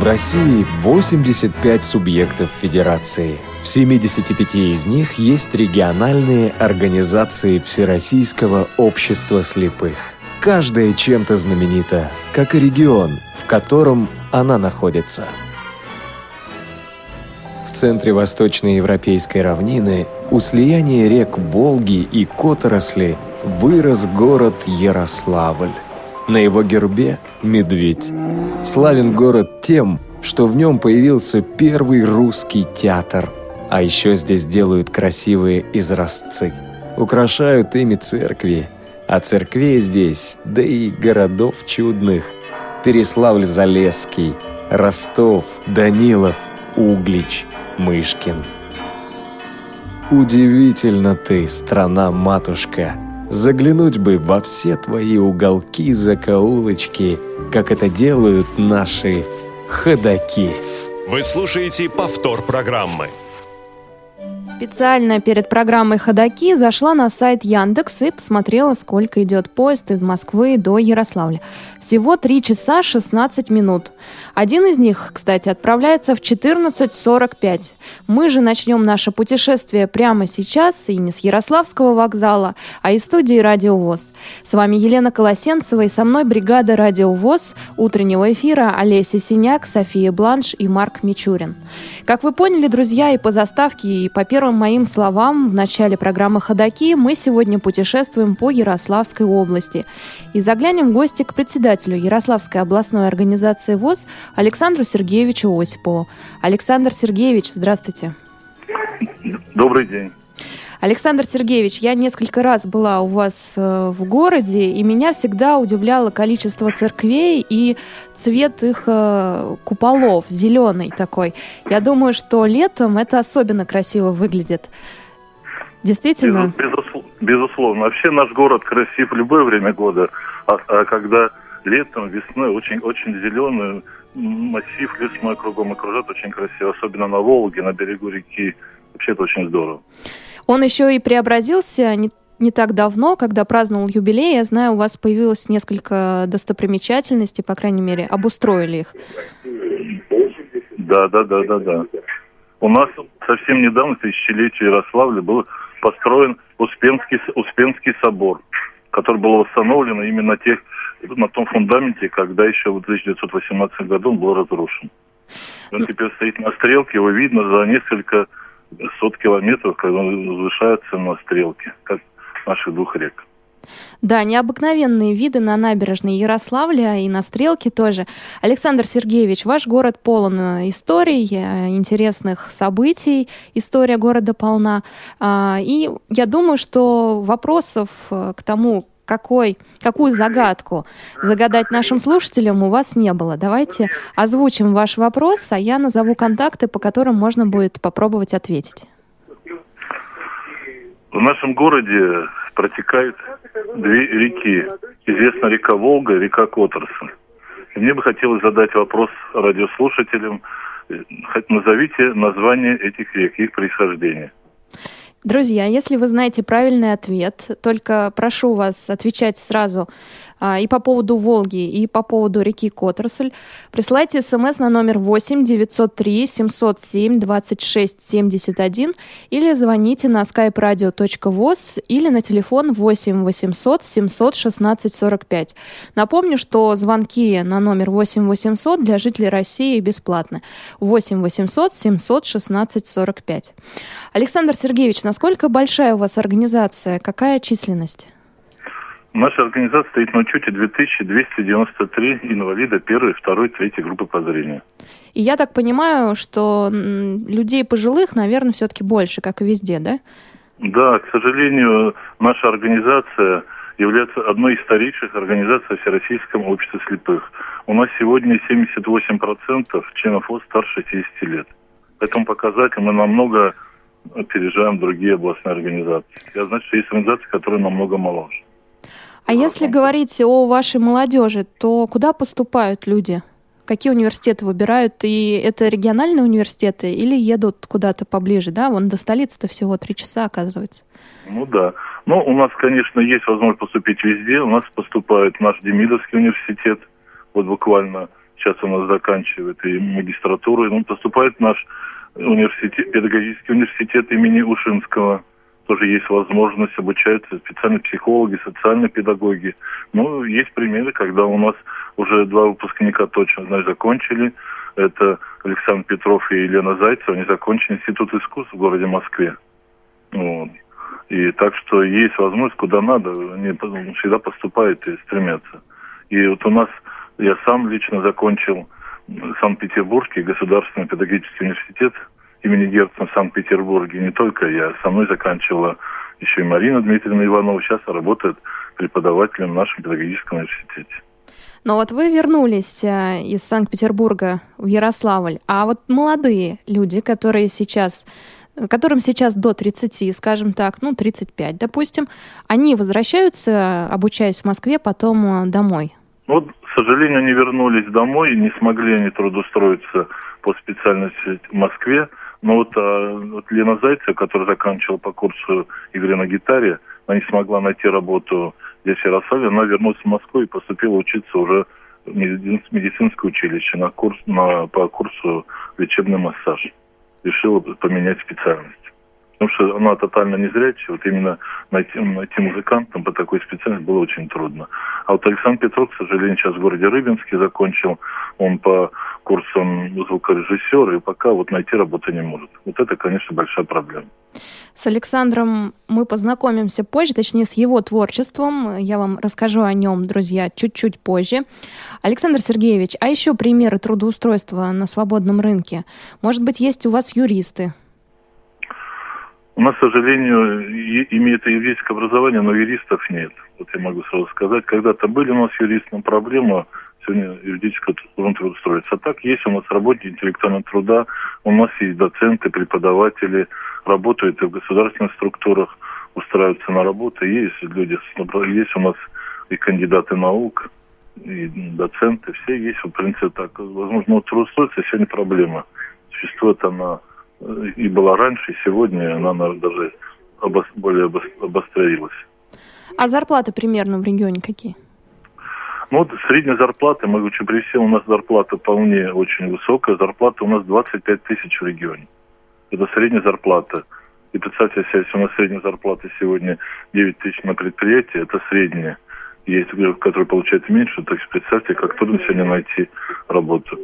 В России 85 субъектов федерации. В 75 из них есть региональные организации Всероссийского общества слепых. Каждая чем-то знаменита, как и регион, в котором она находится. В центре восточноевропейской равнины, у слияния рек Волги и Которосли, вырос город Ярославль. На его гербе – медведь. Славен город тем, что в нем появился первый русский театр. А еще здесь делают красивые изразцы. Украшают ими церкви. А церквей здесь, да и городов чудных. Переславль-Залесский, Ростов, Данилов, Углич, Мышкин. Удивительно ты, страна-матушка, Заглянуть бы во все твои уголки, закоулочки, как это делают наши ходаки. Вы слушаете повтор программы. Специально перед программой «Ходоки» зашла на сайт Яндекс и посмотрела, сколько идет поезд из Москвы до Ярославля. Всего 3 часа 16 минут. Один из них, кстати, отправляется в 14.45. Мы же начнем наше путешествие прямо сейчас и не с Ярославского вокзала, а из студии «Радио ВОЗ». С вами Елена Колосенцева и со мной бригада «Радио ВОЗ» утреннего эфира Олеся Синяк, София Бланш и Марк Мичурин. Как вы поняли, друзья, и по заставке, и по первым моим словам в начале программы «Ходоки» мы сегодня путешествуем по Ярославской области и заглянем в гости к председателю Ярославской областной организации ВОЗ Александру Сергеевичу Осипову. Александр Сергеевич, здравствуйте. Добрый день. Александр Сергеевич, я несколько раз была у вас э, в городе, и меня всегда удивляло количество церквей и цвет их э, куполов, зеленый такой. Я думаю, что летом это особенно красиво выглядит. Действительно? Безусловно. безусловно. Вообще наш город красив в любое время года, а, а когда летом, весной очень, очень зеленый массив лесной кругом окружает, очень красиво, особенно на Волге, на берегу реки. Вообще это очень здорово. Он еще и преобразился не, не так давно, когда праздновал юбилей. Я знаю, у вас появилось несколько достопримечательностей, по крайней мере, обустроили их. Да, да, да, да, да. У нас совсем недавно, тысячелетие Ярославля, был построен Успенский, Успенский собор, который был восстановлен именно тех на том фундаменте, когда еще в 1918 году он был разрушен. Он теперь стоит на стрелке, его видно за несколько сот километров, когда он возвышается на стрелке, как наших двух рек. Да, необыкновенные виды на набережной Ярославля и на Стрелке тоже. Александр Сергеевич, ваш город полон э, историй, э, интересных событий, история города полна. А, и я думаю, что вопросов э, к тому, какой, какую загадку загадать нашим слушателям у вас не было. Давайте озвучим ваш вопрос, а я назову контакты, по которым можно будет попробовать ответить. В нашем городе протекают две реки. Известна река Волга река Которсон. Мне бы хотелось задать вопрос радиослушателям. Назовите название этих рек, их происхождение. Друзья, если вы знаете правильный ответ, только прошу вас отвечать сразу и по поводу Волги, и по поводу реки Котросль. Присылайте смс на номер 8 903 707 26 71 или звоните на skype-radio.voz или на телефон 8 800 700 16 45. Напомню, что звонки на номер 8 800 для жителей России бесплатны. 8 800 700 16 45. Александр Сергеевич, насколько большая у вас организация? Какая численность? Наша организация стоит на учете 2293 инвалида первой, второй, третьей группы по зрению. И я так понимаю, что людей пожилых, наверное, все-таки больше, как и везде, да? Да, к сожалению, наша организация является одной из старейших организаций Всероссийском обществе слепых. У нас сегодня 78% членов ВОЗ старше 60 лет. Этому показателю мы намного опережаем другие областные организации. Я знаю, что есть организации, которые намного моложе. А если говорить о вашей молодежи, то куда поступают люди? Какие университеты выбирают? И это региональные университеты или едут куда-то поближе? Да, вон до столицы-то всего три часа, оказывается. Ну да. Ну, у нас, конечно, есть возможность поступить везде. У нас поступает наш Демидовский университет. Вот буквально сейчас у нас заканчивает и магистратуру, и он поступает в наш университет, педагогический университет имени Ушинского. Тоже есть возможность, обучаются специальные психологи, социальные педагоги. Ну, есть примеры, когда у нас уже два выпускника точно, знаешь, закончили. Это Александр Петров и Елена Зайцева. Они закончили Институт искусств в городе Москве. Вот. И так что есть возможность, куда надо, они всегда поступают и стремятся. И вот у нас, я сам лично закончил Санкт-Петербургский государственный педагогический университет имени Герцена в Санкт-Петербурге. Не только я, со мной заканчивала еще и Марина Дмитриевна Иванова, сейчас работает преподавателем в нашем педагогическом университете. Но вот вы вернулись э, из Санкт-Петербурга в Ярославль, а вот молодые люди, которые сейчас которым сейчас до 30, скажем так, ну, 35, допустим, они возвращаются, обучаясь в Москве, потом э, домой? Вот, к сожалению, они вернулись домой, не смогли они трудоустроиться по специальности в Москве. Но вот, а, вот Лена Зайцева, которая заканчивала по курсу игры на гитаре, она не смогла найти работу здесь, в Ярославле, она вернулась в Москву и поступила учиться уже в медицинское училище на курс, на, по курсу лечебный массаж решила поменять специальность. Потому что она тотально незрячая, вот именно найти, найти музыкантом по такой специальности было очень трудно. А вот Александр Петров, к сожалению, сейчас в городе Рыбинске закончил, он по курсам звукорежиссера, и пока вот найти работу не может. Вот это, конечно, большая проблема. С Александром мы познакомимся позже, точнее, с его творчеством. Я вам расскажу о нем, друзья, чуть-чуть позже. Александр Сергеевич, а еще примеры трудоустройства на свободном рынке? Может быть, есть у вас юристы? У нас, к сожалению, имеет юридическое образование, но юристов нет. Вот я могу сразу сказать. Когда-то были у нас юристы, но проблема сегодня юридического трудоустроиться. А так есть у нас работники интеллектуального труда, у нас есть доценты, преподаватели, работают и в государственных структурах, устраиваются на работу. Есть люди, есть у нас и кандидаты наук, и доценты, все есть, в принципе, так. Возможно, вот трудоустройство сегодня проблема. Существует она и была раньше, и сегодня она, наверное, даже обос, более обострилась. А зарплаты примерно в регионе какие? Ну, вот средняя зарплата, мы очень при всем, у нас зарплата вполне очень высокая. Зарплата у нас 25 тысяч в регионе. Это средняя зарплата. И представьте себе, если у нас средняя зарплата сегодня 9 тысяч на предприятии, это средняя. Есть, которые получают меньше, то есть представьте, как трудно сегодня найти работу.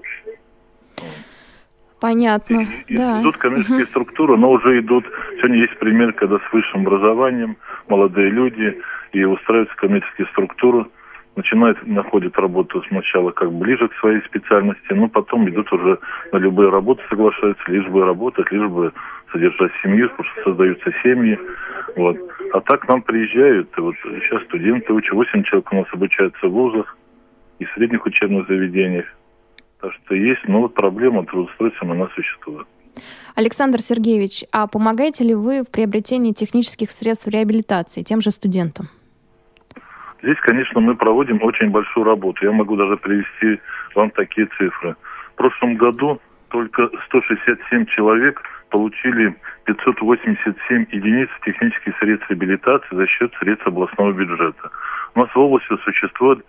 Понятно, и, да. Идут коммерческие угу. структуры, но уже идут... Сегодня есть пример, когда с высшим образованием молодые люди и устраиваются коммерческие структуры, начинают, находят работу сначала как ближе к своей специальности, но потом идут уже на любые работы, соглашаются, лишь бы работать, лишь бы содержать семью, потому что создаются семьи. Вот. А так к нам приезжают, и вот сейчас студенты учат, 8 человек у нас обучаются в вузах и в средних учебных заведениях. Так что есть, но вот проблема трудоустройства у нас существует. Александр Сергеевич, а помогаете ли вы в приобретении технических средств реабилитации тем же студентам? Здесь, конечно, мы проводим очень большую работу. Я могу даже привести вам такие цифры. В прошлом году только 167 человек получили 587 единиц технических средств реабилитации за счет средств областного бюджета. У нас в области существует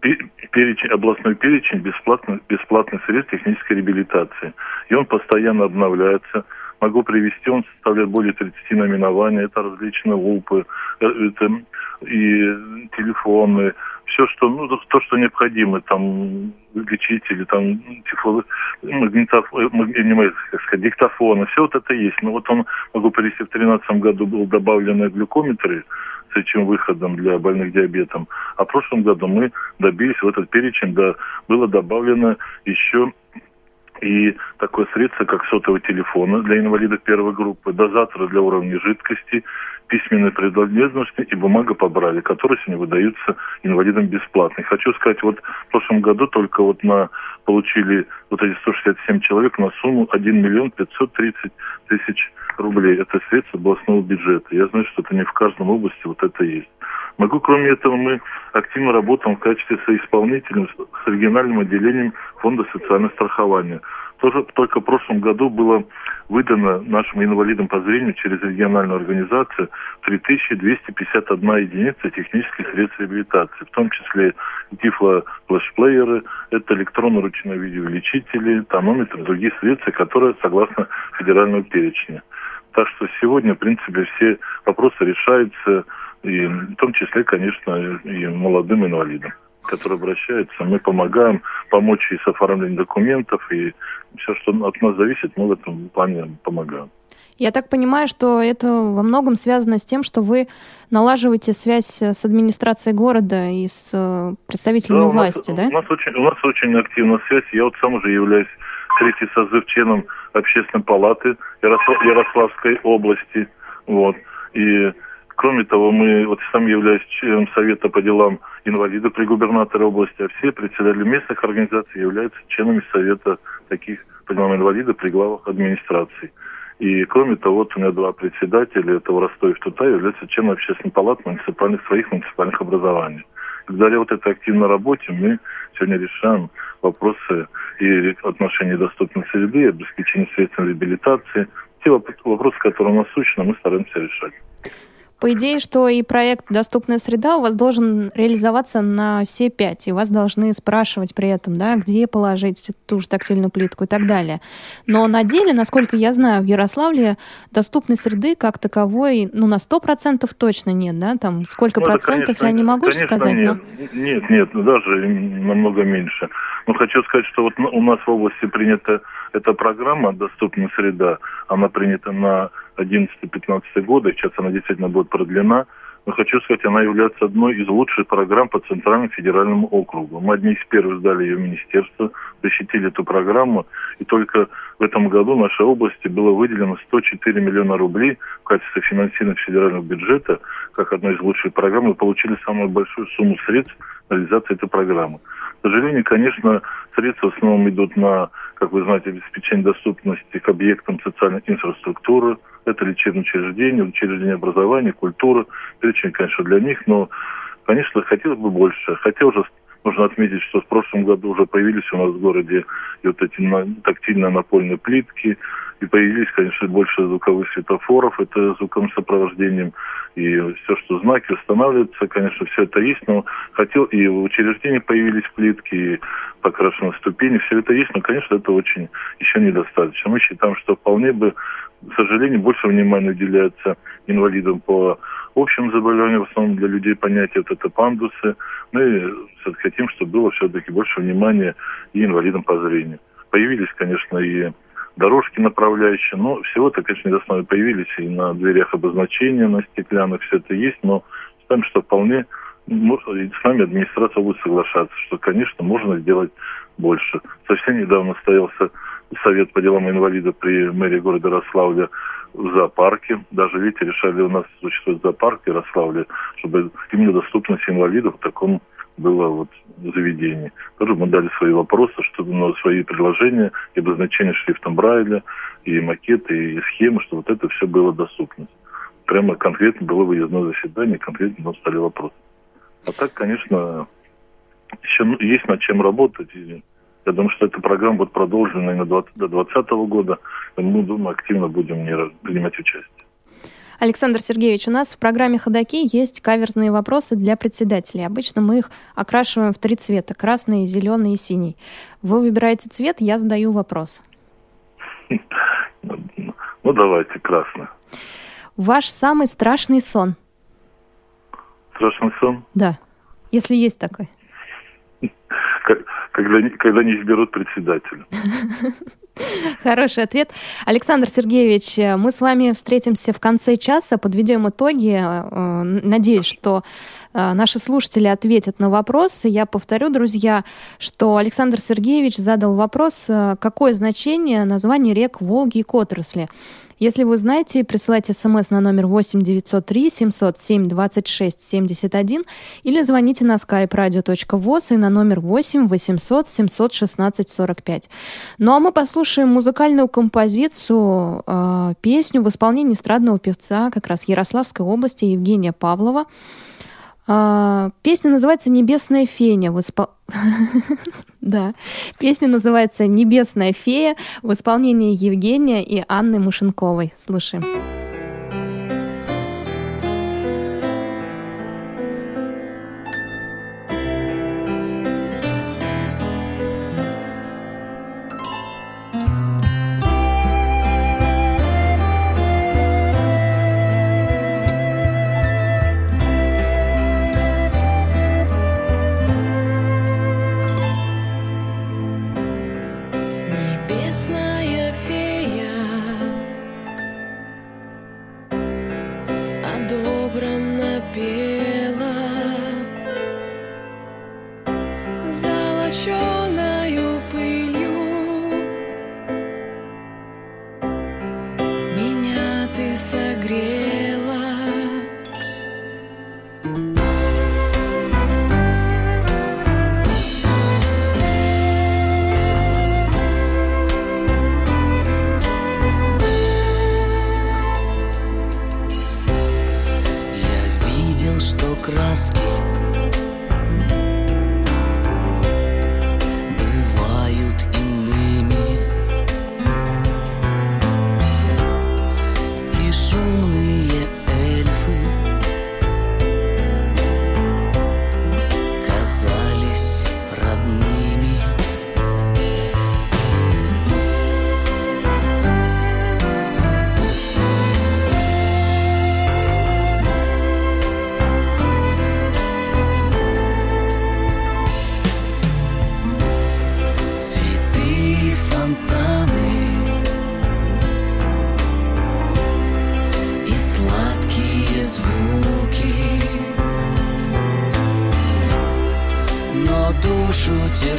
перечень, областной перечень бесплатных, бесплатных средств технической реабилитации. И он постоянно обновляется. Могу привести, он составляет более 30 наименований. Это различные УПы, э, это и телефоны, все, что, ну, то, что необходимо, там, лечители, там, тифло, магнитофон, сказать, диктофоны, все вот это есть. Но вот он, могу привести, в 2013 году был добавлены глюкометры, с этим выходом для больных диабетом. А в прошлом году мы добились в этот перечень, да, было добавлено еще и такое средство, как сотовый телефон для инвалидов первой группы, дозаторы для уровня жидкости, письменные принадлежности и бумага по которые сегодня выдаются инвалидам бесплатно. Хочу сказать, вот в прошлом году только вот на получили вот эти 167 человек на сумму 1 миллион 530 тысяч рублей. Это средства областного бюджета. Я знаю, что это не в каждом области вот это есть. Могу, кроме этого, мы активно работаем в качестве соисполнителя с региональным отделением Фонда социального страхования. Тоже только в прошлом году было выдано нашим инвалидам по зрению через региональную организацию 3251 единица технических средств реабилитации. В том числе тифло флешплееры, это электронно-ручные видеоувеличители, тонометры, другие средства, которые согласно федерального перечня. Так что сегодня, в принципе, все вопросы решаются, и в том числе, конечно, и молодым инвалидам которые обращаются, мы помогаем помочь и с оформлением документов, и все, что от нас зависит, мы в этом плане помогаем. Я так понимаю, что это во многом связано с тем, что вы налаживаете связь с администрацией города и с э, представителями да, власти, нас, да? У нас, очень, у нас очень активная связь. Я вот сам уже являюсь третий созыв членом общественной палаты Ярослав, Ярославской области. Вот. И кроме того, мы, вот сам являюсь членом Совета по делам инвалидов при губернаторе области, а все председатели местных организаций являются членами Совета таких по делам инвалидов при главах администрации. И кроме того, вот у меня два председателя, это в Ростове в Тутае, являются членами общественной палаты муниципальных, своих муниципальных образований. Благодаря вот этой активной работе мы сегодня решаем вопросы и отношения доступной среды, и обеспечения средств реабилитации. Те вопросы, которые нас сущны, мы стараемся решать. По идее, что и проект «Доступная среда» у вас должен реализоваться на все пять, и вас должны спрашивать при этом, да, где положить ту же тактильную плитку и так далее. Но на деле, насколько я знаю, в Ярославле доступной среды как таковой, ну, на сто процентов точно нет, да? Там сколько ну, процентов, конечно, я не могу конечно, сказать. Нет, но... нет, нет, даже намного меньше. Но хочу сказать, что вот у нас в области принята эта программа «Доступная среда», она принята на 11-15 годы, сейчас она действительно будет продлена. Но хочу сказать, она является одной из лучших программ по Центральному федеральному округу. Мы одни из первых сдали ее в министерство, защитили эту программу, и только в этом году в нашей области было выделено 104 миллиона рублей в качестве финансирования федерального бюджета, как одной из лучших программ, и получили самую большую сумму средств на реализацию этой программы. К сожалению, конечно, средства в основном идут на, как вы знаете, обеспечение доступности к объектам социальной инфраструктуры, это лечебные учреждения, учреждения образования, культуры, перечень, конечно, для них, но, конечно, хотелось бы больше. Хотя уже нужно отметить, что в прошлом году уже появились у нас в городе и вот эти тактильно напольные плитки, и появились, конечно, больше звуковых светофоров, это звуковым сопровождением, и все, что знаки устанавливаются, конечно, все это есть, но хотел, и в учреждении появились плитки, и покрашены ступени, все это есть, но, конечно, это очень еще недостаточно. Мы считаем, что вполне бы к сожалению, больше внимания уделяется инвалидам по общим заболеваниям, в основном для людей понятие вот это пандусы. Мы ну хотим, чтобы было все-таки больше внимания и инвалидам по зрению. Появились, конечно, и дорожки направляющие, но всего это, конечно, недостаточно появились и на дверях обозначения, на стеклянных все это есть, но считаем, что вполне с нами администрация будет соглашаться, что, конечно, можно сделать больше. Совсем недавно состоялся Совет по делам инвалидов при мэрии города Ярославля в зоопарке. Даже, видите, решали у нас существует зоопарк в Ярославле, чтобы именно доступность инвалидов в таком было вот заведении. Тоже мы дали свои вопросы, чтобы ну, свои предложения и обозначения шрифтом Брайля, и макеты, и схемы, чтобы вот это все было доступно. Прямо конкретно было выездное заседание, конкретно нам стали вопросы. А так, конечно, еще есть над чем работать. Я думаю, что эта программа будет продолжена и на 20, до 2020 года. Мы, думаю, активно будем в принимать участие. Александр Сергеевич, у нас в программе «Ходоки» есть каверзные вопросы для председателей. Обычно мы их окрашиваем в три цвета – красный, зеленый и синий. Вы выбираете цвет, я задаю вопрос. Ну, давайте, красный. Ваш самый страшный сон? Страшный сон? Да, если есть такой когда, когда не изберут председателя. Хороший ответ. Александр Сергеевич, мы с вами встретимся в конце часа, подведем итоги. Э, надеюсь, что э, наши слушатели ответят на вопрос. Я повторю, друзья, что Александр Сергеевич задал вопрос, э, какое значение название рек Волги и Которосли. Если вы знаете, присылайте смс на номер 8 903 707 26 71 или звоните на skype radio.voz и на номер 8 800 716 45. Ну а мы послушаем музыкальную композицию, э, песню в исполнении эстрадного певца как раз Ярославской области Евгения Павлова. А, песня называется «Небесная феня». В испол... да, песня называется «Небесная фея» в исполнении Евгения и Анны Мушенковой. Слушаем.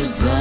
desire.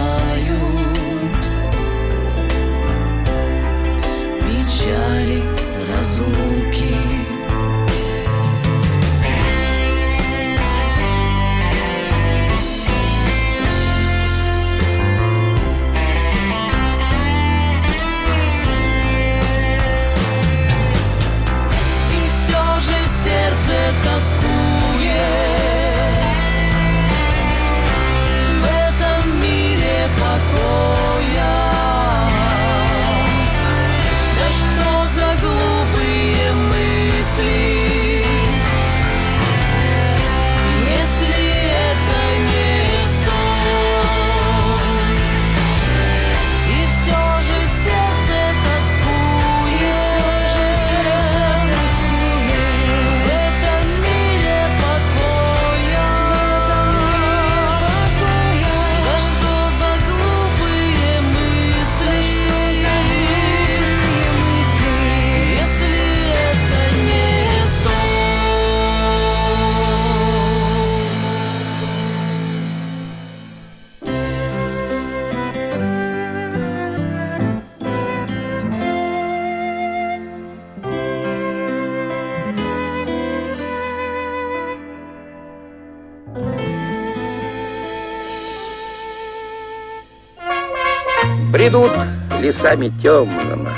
Лесами темными,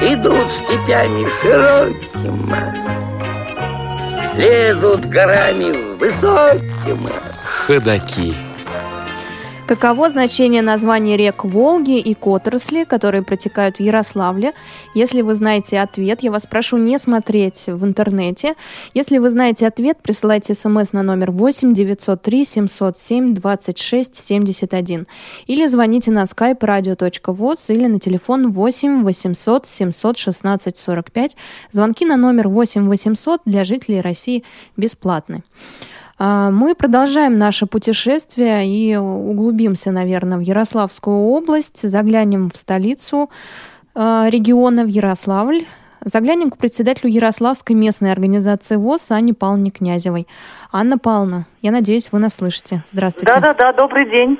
Идут степями широкими, Лезут горами высокими. Ходаки. Каково значение названий рек Волги и Которосли, которые протекают в Ярославле? Если вы знаете ответ, я вас прошу не смотреть в интернете. Если вы знаете ответ, присылайте смс на номер 8 903 707 26 71 или звоните на skype radio.voz или на телефон 8 800 716 45. Звонки на номер 8 800 для жителей России бесплатны. А, мы продолжаем наше путешествие и углубимся, наверное, в Ярославскую область, заглянем в столицу а, региона, в Ярославль. Заглянем к председателю Ярославской местной организации ВОЗ Анне Павловне Князевой. Анна Павловна, я надеюсь, вы нас слышите. Здравствуйте. Да-да-да, добрый день.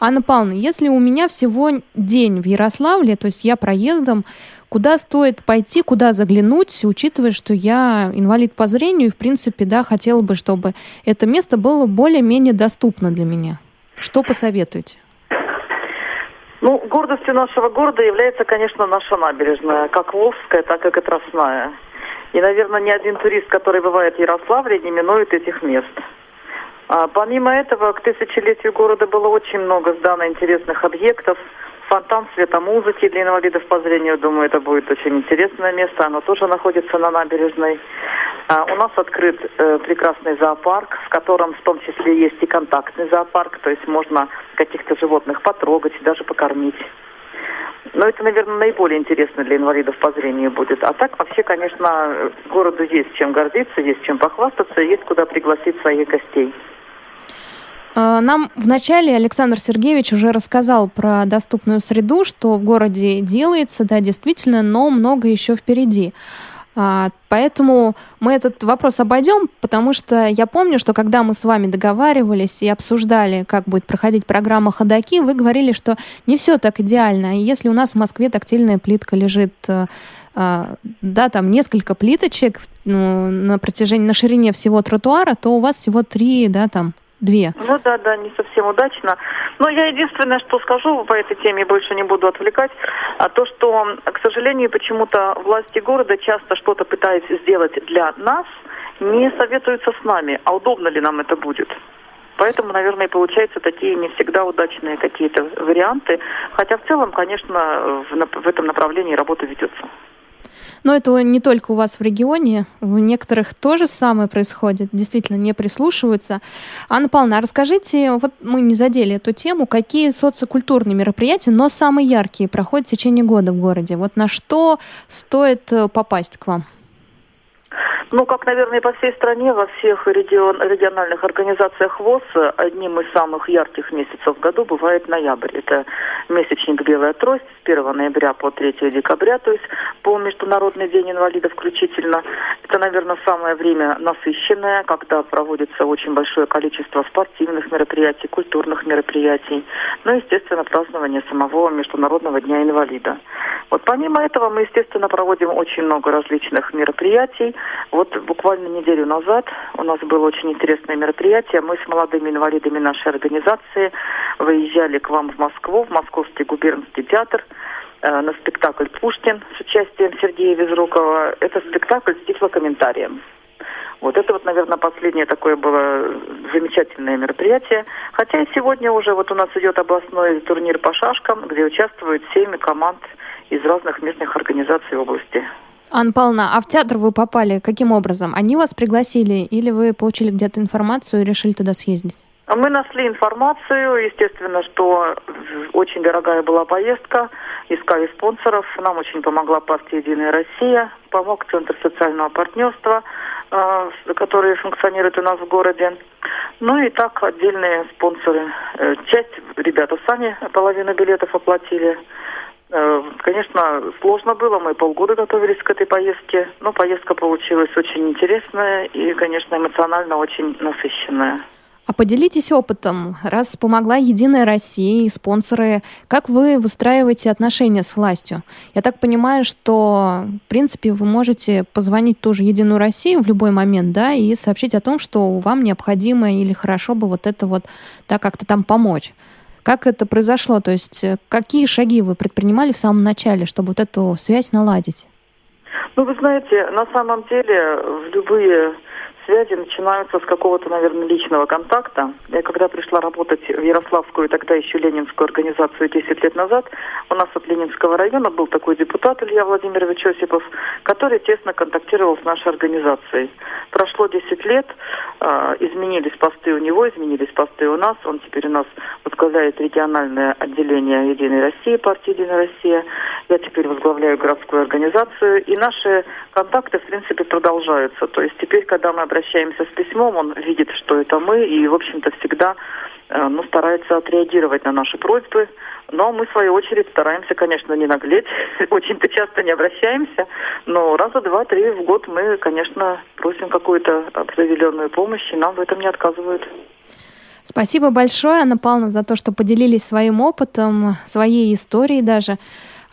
Анна Павловна, если у меня всего день в Ярославле, то есть я проездом, куда стоит пойти, куда заглянуть, учитывая, что я инвалид по зрению, и, в принципе, да, хотела бы, чтобы это место было более-менее доступно для меня. Что посоветуете? Ну, гордостью нашего города является, конечно, наша набережная, как Волжская, так и Катросная. И, наверное, ни один турист, который бывает в Ярославле, не минует этих мест. А, помимо этого, к тысячелетию города было очень много сдано интересных объектов – фонтан светомузыки для инвалидов по зрению. Думаю, это будет очень интересное место. Оно тоже находится на набережной. А, у нас открыт э, прекрасный зоопарк, в котором в том числе есть и контактный зоопарк, то есть можно каких-то животных потрогать, даже покормить. Но это, наверное, наиболее интересно для инвалидов по зрению будет. А так вообще, конечно, городу есть чем гордиться, есть чем похвастаться, есть куда пригласить своих гостей. А, нам вначале Александр Сергеевич уже рассказал про доступную среду, что в городе делается, да, действительно, но много еще впереди. А, поэтому мы этот вопрос обойдем, потому что я помню, что когда мы с вами договаривались и обсуждали, как будет проходить программа «Ходоки», вы говорили, что не все так идеально. И если у нас в Москве тактильная плитка лежит э, а, да, там несколько плиточек ну, на протяжении, на ширине всего тротуара, то у вас всего три, да, там Две. Ну да, да, не совсем удачно. Но я единственное, что скажу по этой теме, больше не буду отвлекать, а то, что, к сожалению, почему-то власти города часто что-то пытаются сделать для нас, не советуются с нами, а удобно ли нам это будет. Поэтому, наверное, получаются такие не всегда удачные какие-то варианты. Хотя в целом, конечно, в, в этом направлении работа ведется. Но это не только у вас в регионе, в некоторых тоже самое происходит, действительно не прислушиваются. Анна Павловна, расскажите, вот мы не задели эту тему, какие социокультурные мероприятия, но самые яркие проходят в течение года в городе? Вот на что стоит э, попасть к вам? Ну, как, наверное, по всей стране, во всех регион, региональных организациях ВОЗ одним из самых ярких месяцев в году бывает ноябрь. Это месячник «Белая трость» с 1 ноября по 3 декабря, то есть по Международный день инвалидов включительно. Это, наверное, самое время насыщенное, когда проводится очень большое количество спортивных мероприятий, культурных мероприятий, ну естественно, празднование самого Международного дня инвалида. Вот помимо этого мы, естественно, проводим очень много различных мероприятий. Вот буквально неделю назад у нас было очень интересное мероприятие. Мы с молодыми инвалидами нашей организации выезжали к вам в Москву, в Московский губернский театр э, на спектакль «Пушкин» с участием Сергея Безрукова. Это спектакль с тифлокомментарием. Вот это вот, наверное, последнее такое было замечательное мероприятие. Хотя и сегодня уже вот у нас идет областной турнир по шашкам, где участвуют семь команд из разных местных организаций области. Анна Павловна, а в театр вы попали каким образом? Они вас пригласили или вы получили где-то информацию и решили туда съездить? Мы нашли информацию, естественно, что очень дорогая была поездка, искали спонсоров, нам очень помогла партия «Единая Россия», помог Центр социального партнерства, э, который функционирует у нас в городе. Ну и так отдельные спонсоры. Э, часть ребята сами половину билетов оплатили, конечно, сложно было, мы полгода готовились к этой поездке, но поездка получилась очень интересная и, конечно, эмоционально очень насыщенная. А поделитесь опытом, раз помогла Единая Россия и спонсоры, как вы выстраиваете отношения с властью? Я так понимаю, что, в принципе, вы можете позвонить тоже Единую Россию в любой момент, да, и сообщить о том, что вам необходимо или хорошо бы вот это вот, да, как-то там помочь. Как это произошло? То есть э, какие шаги вы предпринимали в самом начале, чтобы вот эту связь наладить? Ну, вы знаете, на самом деле в любые связи начинаются с какого-то, наверное, личного контакта. Я когда пришла работать в Ярославскую, тогда еще Ленинскую организацию 10 лет назад, у нас от Ленинского района был такой депутат Илья Владимирович Осипов, который тесно контактировал с нашей организацией. Прошло 10 лет, э, изменились посты у него, изменились посты у нас. Он теперь у нас возглавляет региональное отделение Единой России, партии Единая Россия. Я теперь возглавляю городскую организацию. И наши контакты, в принципе, продолжаются. То есть теперь, когда мы обращаемся с письмом, он видит, что это мы, и, в общем-то, всегда э, ну, старается отреагировать на наши просьбы. Но мы, в свою очередь, стараемся, конечно, не наглеть. Очень-то часто не обращаемся. Но раза два-три в год мы, конечно, просим какую-то определенную помощь, и нам в этом не отказывают. Спасибо большое, Анна Павловна, за то, что поделились своим опытом, своей историей даже.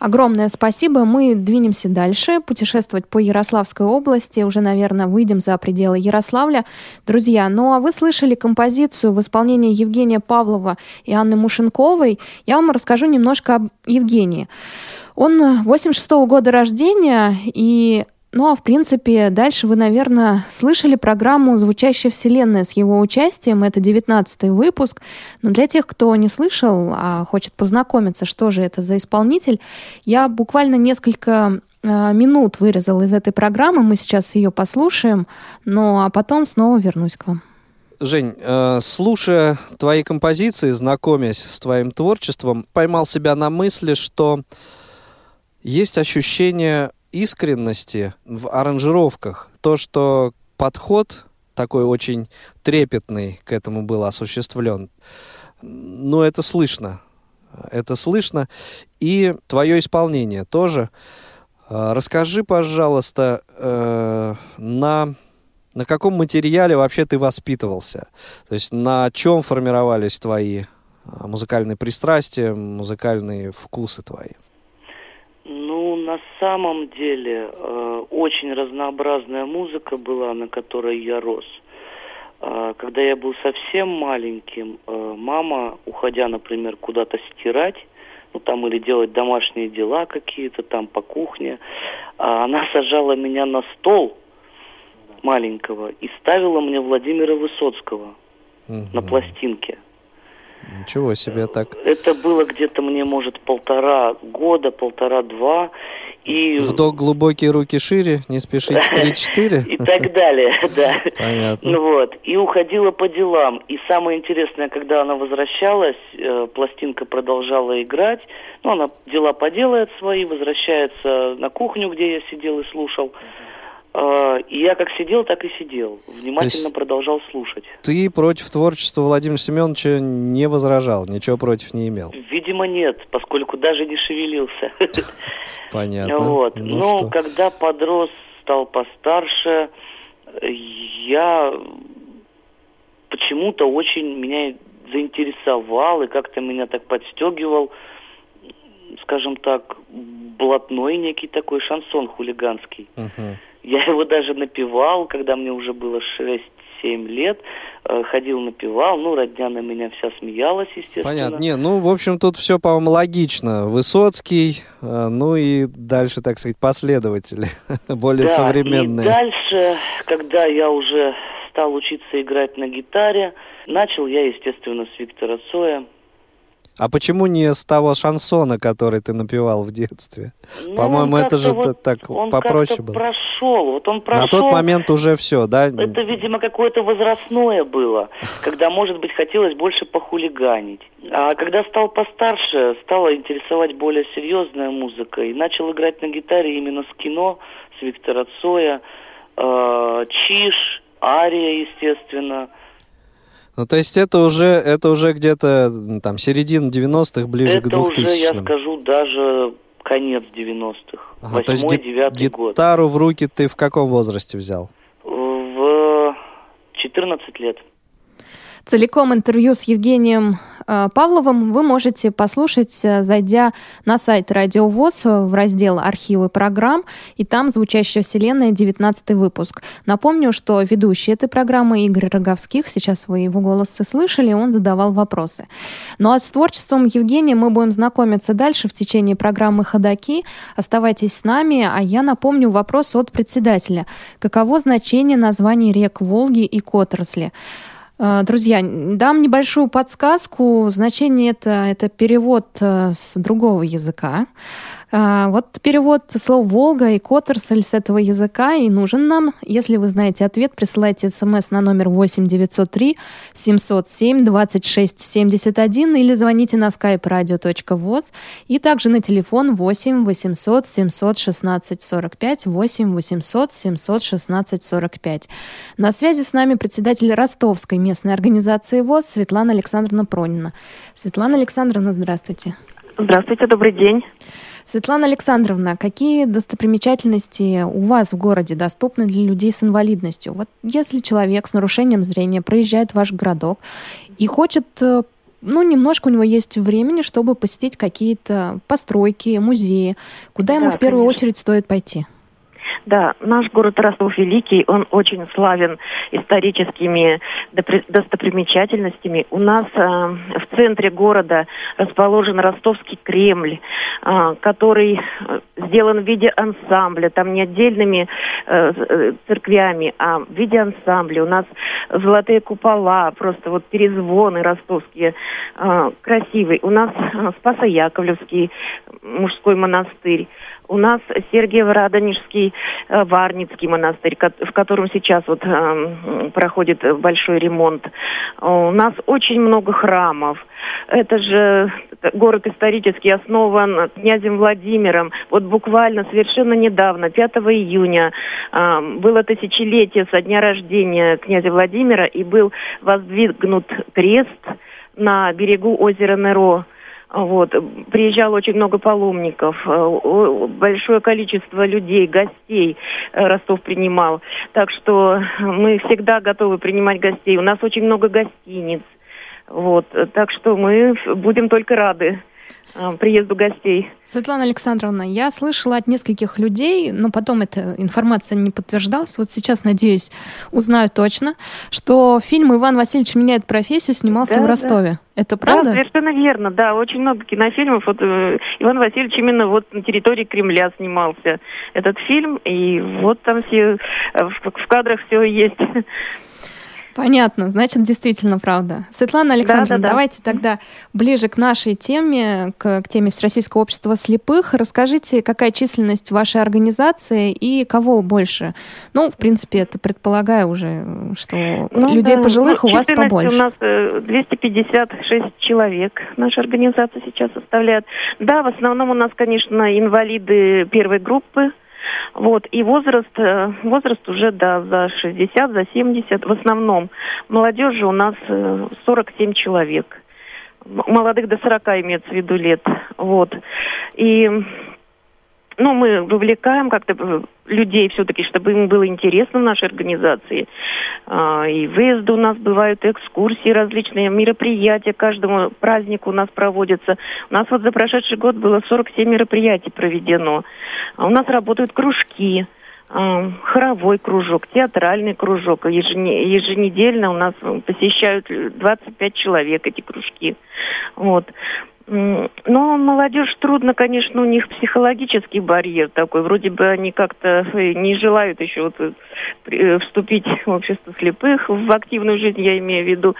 Огромное спасибо. Мы двинемся дальше, путешествовать по Ярославской области. Уже, наверное, выйдем за пределы Ярославля. Друзья, ну а вы слышали композицию в исполнении Евгения Павлова и Анны Мушенковой. Я вам расскажу немножко об Евгении. Он 86 -го года рождения, и ну а в принципе, дальше вы, наверное, слышали программу «Звучащая вселенная» с его участием. Это 19 выпуск. Но для тех, кто не слышал, а хочет познакомиться, что же это за исполнитель, я буквально несколько э, минут вырезал из этой программы. Мы сейчас ее послушаем, ну а потом снова вернусь к вам. Жень, э, слушая твои композиции, знакомясь с твоим творчеством, поймал себя на мысли, что есть ощущение искренности в аранжировках. То, что подход такой очень трепетный к этому был осуществлен, ну, это слышно. Это слышно. И твое исполнение тоже. А, расскажи, пожалуйста, э, на, на каком материале вообще ты воспитывался? То есть на чем формировались твои а, музыкальные пристрастия, музыкальные вкусы твои? На самом деле, э, очень разнообразная музыка была, на которой я рос. Э, когда я был совсем маленьким, э, мама, уходя, например, куда-то стирать, ну там или делать домашние дела какие-то там по кухне, э, она сажала меня на стол маленького и ставила мне Владимира Высоцкого угу. на пластинке. Ничего себе так. Это было где-то мне, может, полтора года, полтора-два. И... Вдох глубокие, руки шире, не спешите, три-четыре. И так далее, да. Понятно. Ну вот, и уходила по делам. И самое интересное, когда она возвращалась, э, пластинка продолжала играть. Ну, она дела поделает свои, возвращается на кухню, где я сидел и слушал. А, и я как сидел, так и сидел. Внимательно продолжал слушать. Ты против творчества Владимира Семеновича не возражал, ничего против не имел? Видимо, нет, поскольку даже не шевелился. Понятно. Вот. Ну, Но что? когда подрос, стал постарше, я почему-то очень меня заинтересовал и как-то меня так подстегивал, скажем так, блатной некий такой шансон хулиганский. Uh-huh. Я его даже напевал, когда мне уже было 6 7 лет, э, ходил, напевал, ну, родня на меня вся смеялась, естественно. Понятно. Не, ну, в общем, тут все, по-моему, логично. Высоцкий, э, ну и дальше, так сказать, последователи, более да, современные. и дальше, когда я уже стал учиться играть на гитаре, начал я, естественно, с Виктора Цоя, а почему не с того шансона, который ты напевал в детстве? Ну, По-моему, это же вот, так он попроще было. прошел, вот он прошел. На тот момент уже все, да? Это, видимо, какое-то возрастное было, когда, может быть, хотелось больше похулиганить. А когда стал постарше, стала интересовать более серьезная музыка и начал играть на гитаре именно с кино, с Виктора Цоя, э, Чиш, Ария, естественно – ну, то есть это уже, это уже где-то там середина 90-х, ближе это к 2000 Это уже, я скажу, даже конец 90-х, ага, 8-9 год. гитару в руки ты в каком возрасте взял? В 14 лет. Целиком интервью с Евгением Павловым вы можете послушать, э, зайдя на сайт Радио ВОЗ в раздел «Архивы программ», и там «Звучащая вселенная», 19 выпуск. Напомню, что ведущий этой программы Игорь Роговских, сейчас вы его голос слышали, он задавал вопросы. Ну а с творчеством Евгения мы будем знакомиться дальше в течение программы «Ходоки». Оставайтесь с нами, а я напомню вопрос от председателя. Каково значение названий рек Волги и Котросли? Э, друзья, дам небольшую подсказку. Значение это, это перевод э, с другого языка. А, вот перевод слов «Волга» и «Коттерсель» с этого языка и нужен нам. Если вы знаете ответ, присылайте смс на номер 8 903 707 26 71 или звоните на skype radio.voz и также на телефон 8 800 716 45 8 800 716 45. На связи с нами председатель Ростовской местной организации ВОЗ Светлана Александровна Пронина. Светлана Александровна, здравствуйте. Здравствуйте, добрый день. Светлана Александровна, какие достопримечательности у вас в городе доступны для людей с инвалидностью? Вот если человек с нарушением зрения проезжает в ваш городок и хочет э, ну, немножко у него есть времени, чтобы посетить какие-то постройки, музеи. Куда ему да, в первую конечно. очередь стоит пойти? Да, наш город Ростов Великий, он очень славен историческими достопримечательностями. У нас э, в центре города расположен Ростовский Кремль, э, который э, сделан в виде ансамбля, там не отдельными э, э, церквями, а в виде ансамбля. У нас золотые купола, просто вот перезвоны ростовские, э, красивый. У нас э, Спасо-Яковлевский мужской монастырь. У нас Сергиево-Радонежский э, Варницкий монастырь, в котором сейчас вот э, проходит большой ремонт. У нас очень много храмов. Это же город исторически основан князем Владимиром. Вот буквально совершенно недавно, 5 июня, э, было тысячелетие со дня рождения князя Владимира и был воздвигнут крест на берегу озера Неро. Вот. Приезжало очень много паломников, э, большое количество людей, гостей э, Ростов принимал. Так что мы всегда готовы принимать гостей. У нас очень много гостиниц. Вот. Так что мы будем только рады. А, приезду гостей. Светлана Александровна, я слышала от нескольких людей, но потом эта информация не подтверждалась. Вот сейчас, надеюсь, узнаю точно, что фильм «Иван Васильевич меняет профессию» снимался да, в Ростове. Да. Это правда? Да, совершенно верно, да. Очень много кинофильмов. Вот, э, Иван Васильевич именно вот на территории Кремля снимался этот фильм. И вот там все э, в, в кадрах все есть. Понятно, значит, действительно правда. Светлана Александровна, да, да, да. давайте тогда ближе к нашей теме, к, к теме Всероссийского общества слепых. Расскажите, какая численность вашей организации и кого больше? Ну, в принципе, это предполагаю уже, что ну, людей да. пожилых ну, у вас побольше. у нас 256 э, человек наша организация сейчас составляет. Да, в основном у нас, конечно, инвалиды первой группы, вот, и возраст, э, возраст уже, да, за 60, за 70. В основном молодежи у нас 47 э, человек. Молодых до 40 имеется в виду лет. Вот. И ну, мы вовлекаем как-то э, людей все-таки, чтобы им было интересно в нашей организации. А, и выезды у нас бывают, экскурсии различные, мероприятия каждому празднику у нас проводятся. У нас вот за прошедший год было 47 мероприятий проведено. А у нас работают кружки а, хоровой кружок, театральный кружок. Еженедельно у нас посещают 25 человек эти кружки. Вот. Но молодежь трудно, конечно, у них психологический барьер такой. Вроде бы они как-то э, не желают еще вот э, э, вступить в общество слепых, в активную жизнь я имею в виду.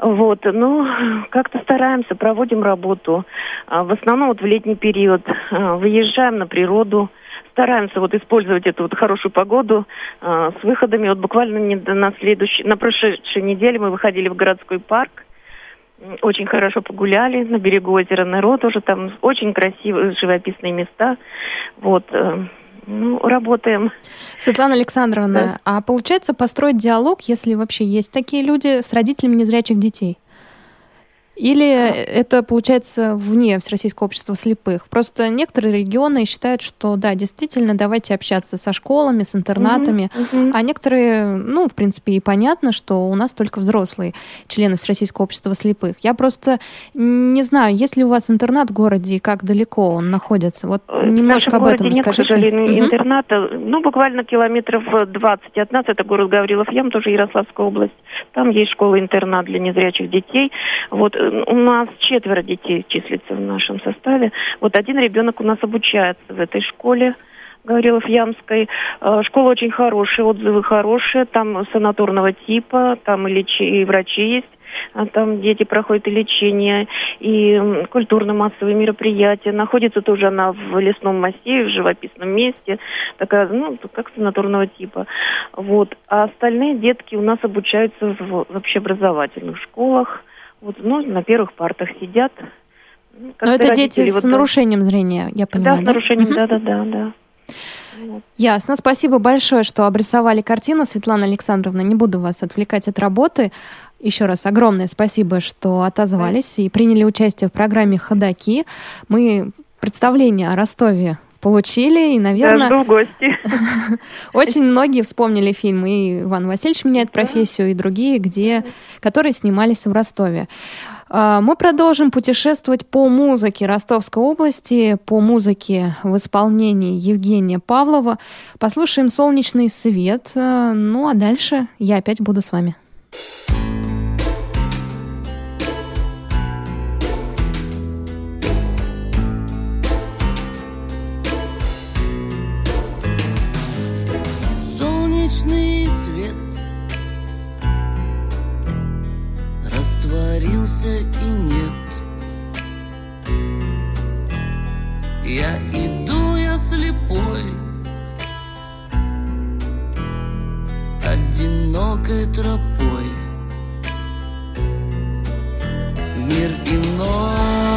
Вот, ну, как-то стараемся, проводим работу. А, в основном вот в летний период выезжаем на природу, стараемся вот использовать эту вот хорошую погоду с выходами. Вот буквально на следующей, на прошедшей неделе мы выходили в городской парк, очень хорошо погуляли на берегу озера Неро, тоже там очень красивые живописные места. Вот, э, ну, работаем. Светлана Александровна, да. а получается построить диалог, если вообще есть такие люди, с родителями незрячих детей? Или это получается вне Всероссийского общества слепых? Просто некоторые регионы считают, что да, действительно, давайте общаться со школами, с интернатами, Мгм, мгм. а некоторые, ну, в принципе, и понятно, что у нас только взрослые члены Всероссийского общества слепых. Я просто не знаю, есть ли у вас интернат в городе и как далеко он находится? Вот немножко об этом нет, к сожалению, Мгм. интерната. Ну, буквально километров э, 20 от нас. Это город Гаврилов Ям, тоже Ярославская область. Там есть школа-интернат для незрячих детей. Вот у нас четверо детей числится в нашем составе. Вот один ребенок у нас обучается в этой школе. Гаврилов Ямской. Э, Школа очень хорошая, отзывы хорошие, там санаторного типа, там и, лечи- и врачи есть. А Там дети проходят и лечение, и культурно-массовые мероприятия. Находится тоже она в лесном массиве, в живописном месте. Такая, ну, как санаторного типа. Вот. А остальные детки у нас обучаются в общеобразовательных школах. Вот, ну, на первых партах сидят. Ну, как Но это родители дети с вот, нарушением зрения, я Да, понимаю, с нарушением, да-да-да, да. Вот. Ясно. Спасибо большое, что обрисовали картину, Светлана Александровна. Не буду вас отвлекать от работы. Еще раз огромное спасибо, что отозвались и приняли участие в программе «Ходоки». Мы представление о Ростове получили, и, наверное, жду в гости. очень многие вспомнили фильмы и «Иван Васильевич меняет профессию», и другие, где, которые снимались в Ростове. А, Мы продолжим путешествовать по музыке Ростовской области, по музыке в исполнении Евгения Павлова. Послушаем «Солнечный свет». А, Ну а дальше я опять буду с вами. Растворился и нет. Я иду, я слепой. Одинокой тропой. Мир иной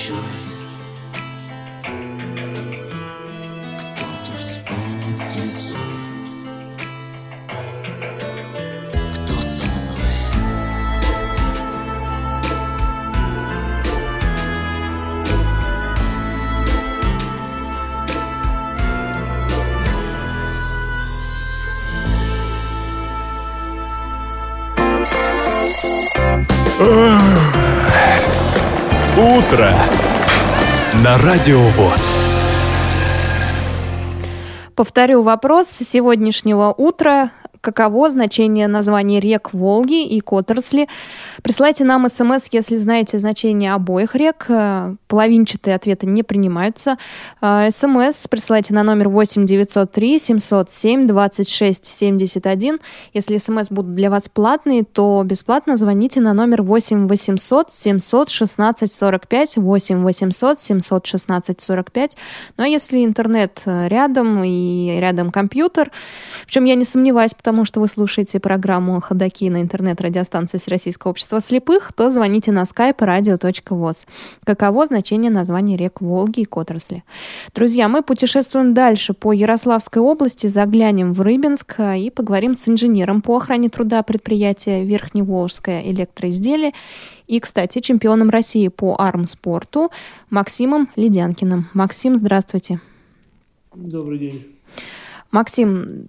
Shine. утро» на Радио ВОЗ. Повторю вопрос сегодняшнего утра каково значение названий рек Волги и Которосли. Присылайте нам смс, если знаете значение обоих рек. Э, половинчатые ответы не принимаются. Э, смс присылайте на номер 8 903 707 26 71. Если смс будут для вас платные, то бесплатно звоните на номер 8 800 700 16 45 8 800 700 16 45. Ну а если интернет э, рядом и рядом компьютер, в чем я не сомневаюсь, потому потому что вы слушаете программу «Ходоки» на интернет-радиостанции Всероссийского общества слепых, то звоните на skype radio.voz. Каково значение названий рек Волги и Котросли? Друзья, мы путешествуем дальше по Ярославской области, заглянем в Рыбинск и поговорим с инженером по охране труда предприятия «Верхневолжское электроизделие» и, кстати, чемпионом России по армспорту Максимом Ледянкиным. Максим, здравствуйте. Добрый день. Максим,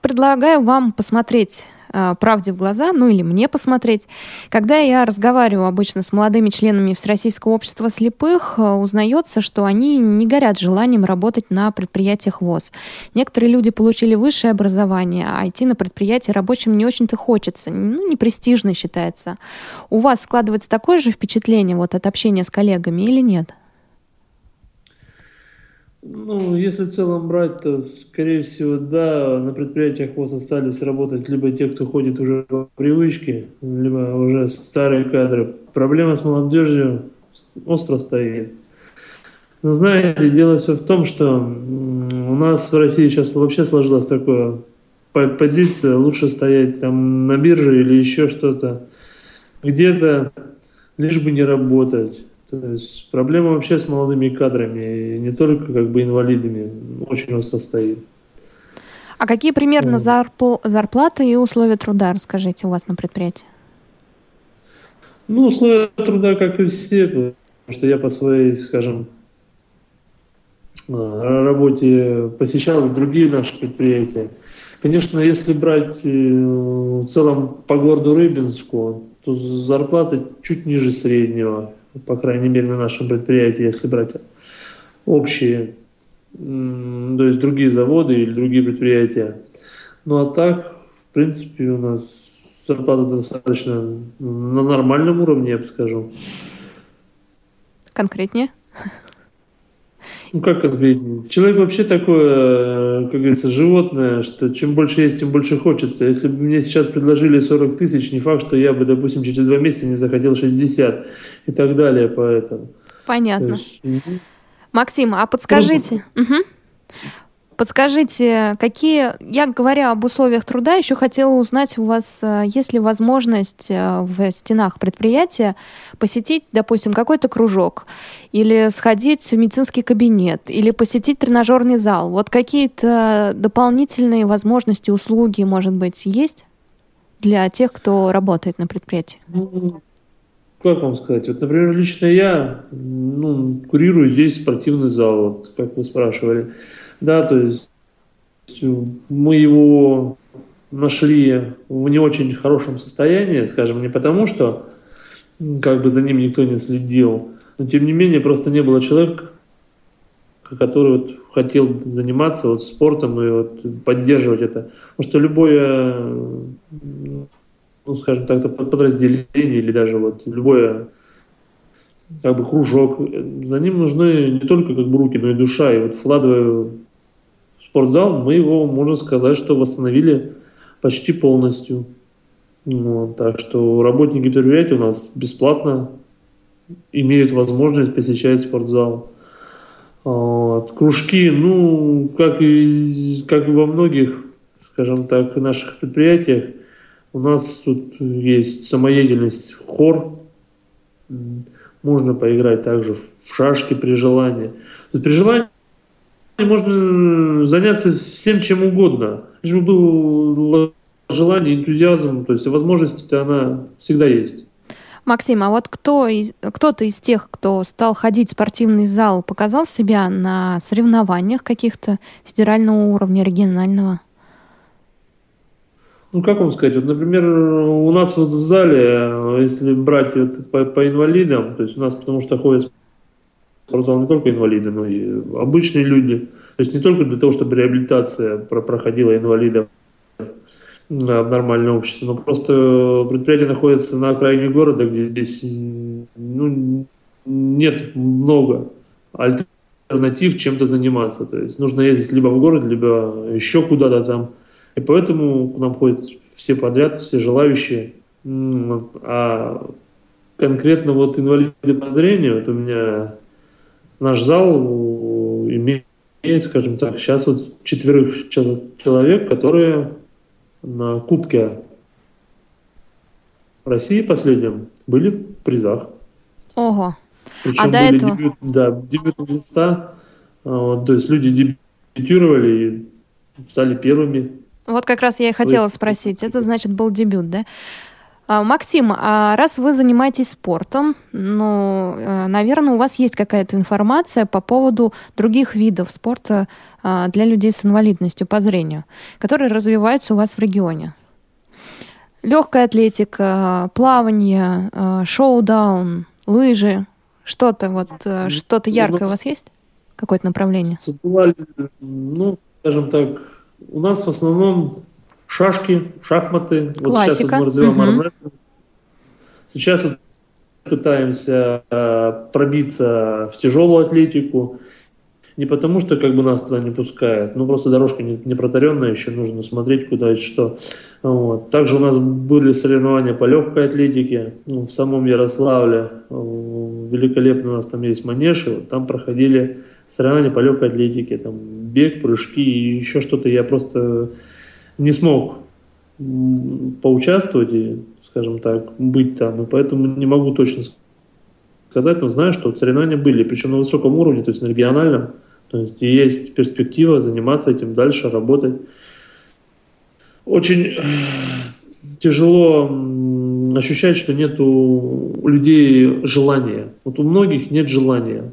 предлагаю вам посмотреть э, правде в глаза, ну или мне посмотреть. Когда я разговариваю обычно с молодыми членами Всероссийского общества слепых, э, узнается, что они не горят желанием работать на предприятиях ВОЗ. Некоторые люди получили высшее образование, а идти на предприятие рабочим не очень-то хочется, ну, не престижно считается. У вас складывается такое же впечатление вот от общения с коллегами или нет? Ну, если в целом брать, то, скорее всего, да, на предприятиях ВОЗ остались работать либо те, кто ходит уже по привычке, либо уже старые кадры. Проблема с молодежью остро стоит. Но знаете, дело все в том, что у нас в России сейчас вообще сложилась такая позиция, лучше стоять там на бирже или еще что-то, где-то, лишь бы не работать. То есть проблема вообще с молодыми кадрами, не только как бы инвалидами, очень остро стоит. А какие примерно зарпл- зарплаты и условия труда, расскажите, у вас на предприятии? Ну, условия труда, как и все, потому что я по своей, скажем, а, работе посещал другие наши предприятия. Конечно, если брать э, в целом по городу Рыбинску, то зарплата чуть ниже среднего по крайней мере, на нашем предприятии, если брать общие, то есть другие заводы или другие предприятия. Ну а так, в принципе, у нас зарплата достаточно на нормальном уровне, я бы скажу. Конкретнее? Ну как конкретнее? Человек вообще такое, как говорится, животное, что чем больше есть, тем больше хочется. Если бы мне сейчас предложили 40 тысяч, не факт, что я бы, допустим, через два месяца не захотел 60 и так далее, поэтому. Понятно. Есть... Максим, а подскажите, угу. Подскажите, какие, я говоря об условиях труда, еще хотела узнать у вас, э, есть ли возможность э, в стенах предприятия посетить, допустим, какой-то кружок, или сходить в медицинский кабинет, или посетить тренажерный зал. Вот какие-то дополнительные возможности, услуги, может быть, есть для тех, кто работает на предприятии? Ну, как вам сказать? Вот, например, лично я ну, курирую здесь спортивный зал, вот, как вы спрашивали. Да, то есть мы его нашли в не очень хорошем состоянии, скажем, не потому, что как бы за ним никто не следил, но тем не менее просто не было человека, который вот хотел заниматься вот спортом и вот поддерживать это. Потому что любое, ну, скажем так, подразделение или даже вот любое как бы кружок, за ним нужны не только как бы руки, но и душа. И вот вкладывая спортзал, мы его, можно сказать, что восстановили почти полностью. Вот, так что работники предприятия у нас бесплатно имеют возможность посещать спортзал. Вот. Кружки, ну, как и, как и во многих, скажем так, наших предприятиях, у нас тут есть самоедельность, хор, можно поиграть также в шашки при желании. При желании можно заняться всем чем угодно. Лишь бы было желание, энтузиазм, то есть возможность-то она всегда есть. Максим, а вот кто кто-то из тех, кто стал ходить в спортивный зал, показал себя на соревнованиях каких-то федерального уровня, регионального? Ну, как вам сказать, вот, например, у нас вот в зале, если брать вот по, по инвалидам, то есть у нас потому что ходят спортзал не только инвалиды, но и обычные люди То есть не только для того, чтобы реабилитация про- проходила инвалидов в нормальное общество, но просто предприятие находится на окраине города, где здесь ну, нет много альтернатив чем-то заниматься. То есть нужно ездить либо в город, либо еще куда-то там. И поэтому к нам ходят все подряд, все желающие. А конкретно вот инвалиды по зрению, вот у меня наш зал имеет, скажем так, сейчас вот четверых человек, которые на Кубке России последнем были в призах. Ого. Причем а до этого? Дебют, да, дебютные места. А, Вот, то есть люди дебютировали и стали первыми. Вот как раз я и хотела спросить. Это значит был дебют, да? А, Максим, а раз вы занимаетесь спортом, ну, э, наверное, у вас есть какая-то информация по поводу других видов спорта а, для людей с инвалидностью по зрению, которые развиваются у вас в регионе. Легкая атлетика, плавание, а, шоу-даун, лыжи, что-то вот, э, что-то яркое у вас есть? Какое-то направление? Ну, скажем так, у нас в основном шашки, шахматы. Вот сейчас вот Классика. мы развиваем армрестлинг. Сейчас вот пытаемся э, пробиться в тяжелую атлетику. Не потому, что как бы нас туда не пускают, ну просто дорожка не, не протаренная, еще нужно смотреть куда и что. Вот. Также у нас были соревнования по легкой атлетике ну, в самом Ярославле. Э, Великолепно у нас там есть манеж, и вот там проходили соревнования по легкой атлетике, там бег, прыжки и еще что-то. Я просто не смог поучаствовать и, скажем так, быть там, и поэтому не могу точно сказать, но знаю, что соревнования были, причем на высоком уровне, то есть на региональном, то есть есть перспектива заниматься этим дальше, работать. Очень тяжело ощущать, что нет у людей желания. Вот у многих нет желания.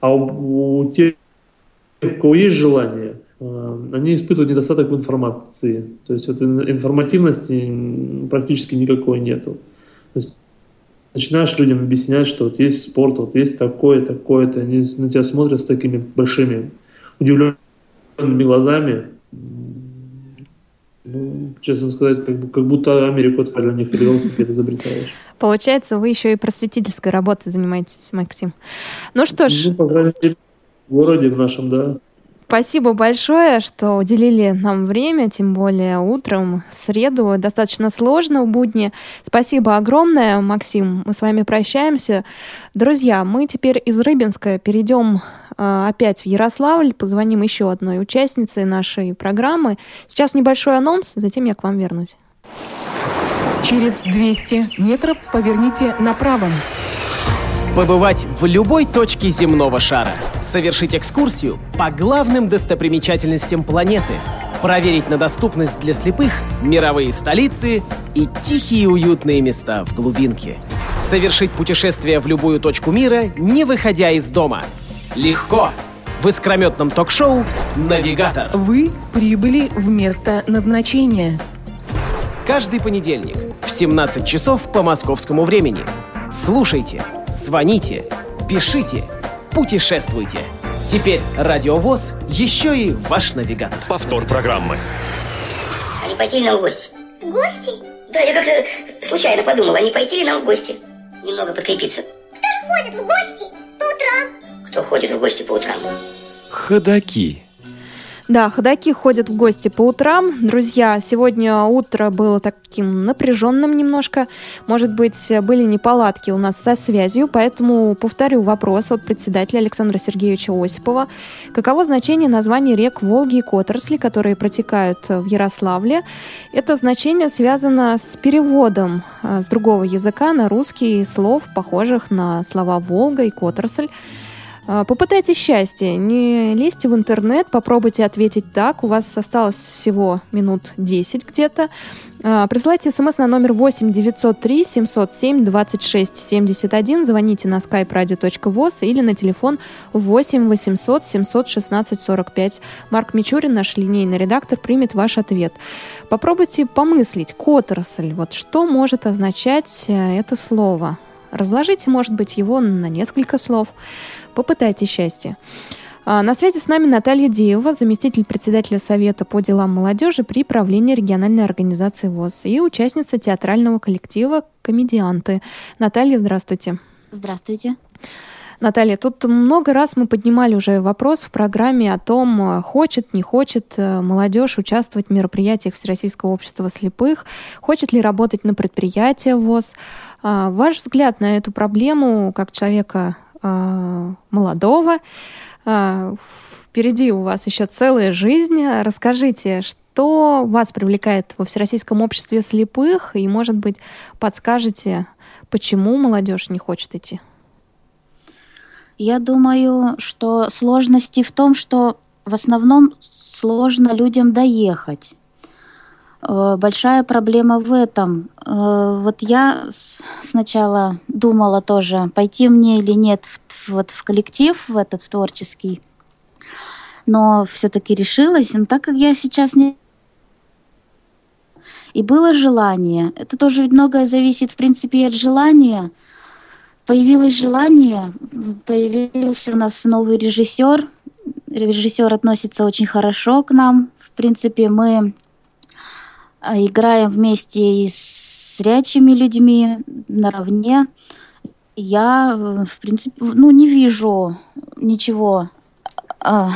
А у, тех, у кого есть желание, они испытывают недостаток в информации. То есть вот ин- информативности практически никакой нету. То есть начинаешь людям объяснять, что вот есть спорт, вот есть такое, такое-то, они на тебя смотрят с такими большими удивленными глазами. Ну, честно сказать, как, как будто Америку открыли, у них и велосипед изобретаешь. Получается, вы еще и просветительской работой занимаетесь, Максим. Ну что ж, Ну, по крайней мере, в городе в нашем, да. Спасибо большое, что уделили нам время, тем более утром, в среду. Достаточно сложно в будни. Спасибо огромное, Максим. Мы с вами прощаемся. Друзья, мы теперь из Рыбинска перейдем э, опять в Ярославль. Позвоним еще одной участнице нашей программы. Сейчас небольшой анонс, затем я к вам вернусь. Через 200 метров поверните направо. Побывать в любой точке земного шара. Совершить экскурсию по главным достопримечательностям планеты. Проверить на доступность для слепых мировые столицы и тихие уютные места в глубинке. Совершить путешествие в любую точку мира, не выходя из дома. Легко. В искрометном ток-шоу «Навигатор». Вы прибыли в место назначения. Каждый понедельник в 17 часов по московскому времени. Слушайте, звоните, пишите, путешествуйте. Теперь Радиовоз еще и ваш навигатор. Повтор программы. А не пойти ли нам в гости? В гости? Да, я как-то случайно подумала, а не пойти ли нам в гости? Немного подкрепиться. Кто ж ходит в гости по утрам? Кто ходит в гости по утрам? Ходаки. Да, ходаки ходят в гости по утрам. Друзья, сегодня утро было таким напряженным немножко. Может быть, были неполадки у нас со связью, поэтому повторю вопрос от председателя Александра Сергеевича Осипова. Каково значение названий рек Волги и Которосли, которые протекают в Ярославле? Это значение связано с переводом э, с другого языка на русский слов, похожих на слова Волга и Которосль. А, Попытайте счастье, не лезьте в интернет, попробуйте ответить так. У вас осталось всего минут 10 где-то. А, Присылайте смс на номер 8 903 707 26 71. Звоните на skype radio.voz или на телефон 8 800 716 45. Марк Мичурин, наш линейный редактор, примет ваш ответ. Попробуйте помыслить. Которосль. Вот что может означать э, это слово? Разложите, может быть, его на несколько слов. Попытайте счастье. А, На связи с нами Наталья Деева, заместитель председателя Совета по делам молодежи при правлении региональной организации ВОЗ и участница театрального коллектива «Комедианты». Наталья, здравствуйте. Здравствуйте. Наталья, тут много раз мы поднимали уже вопрос в программе о том, э, хочет, не хочет э, молодежь участвовать в мероприятиях Всероссийского общества слепых, хочет ли работать на предприятии ВОЗ. А, Ваш взгляд на эту проблему как человека а, молодого, а, впереди у вас еще целая жизнь. Расскажите, что вас привлекает во Всероссийском обществе слепых, и, может быть, подскажете, почему молодежь не хочет идти? Я думаю, что сложности в том, что в основном сложно людям доехать. Э, Большая проблема в этом. Э, Вот я сначала думала тоже, пойти мне или нет вот в коллектив, в этот в творческий, но все-таки решилась. Но так как я сейчас не и было желание. Это тоже многое зависит, в принципе, от желания. Появилось желание, появился у нас новый режиссер. Режиссер относится очень хорошо к нам. В принципе, мы а, играем вместе и с зрячими людьми наравне. Я, э, в принципе, ну, не вижу ничего а,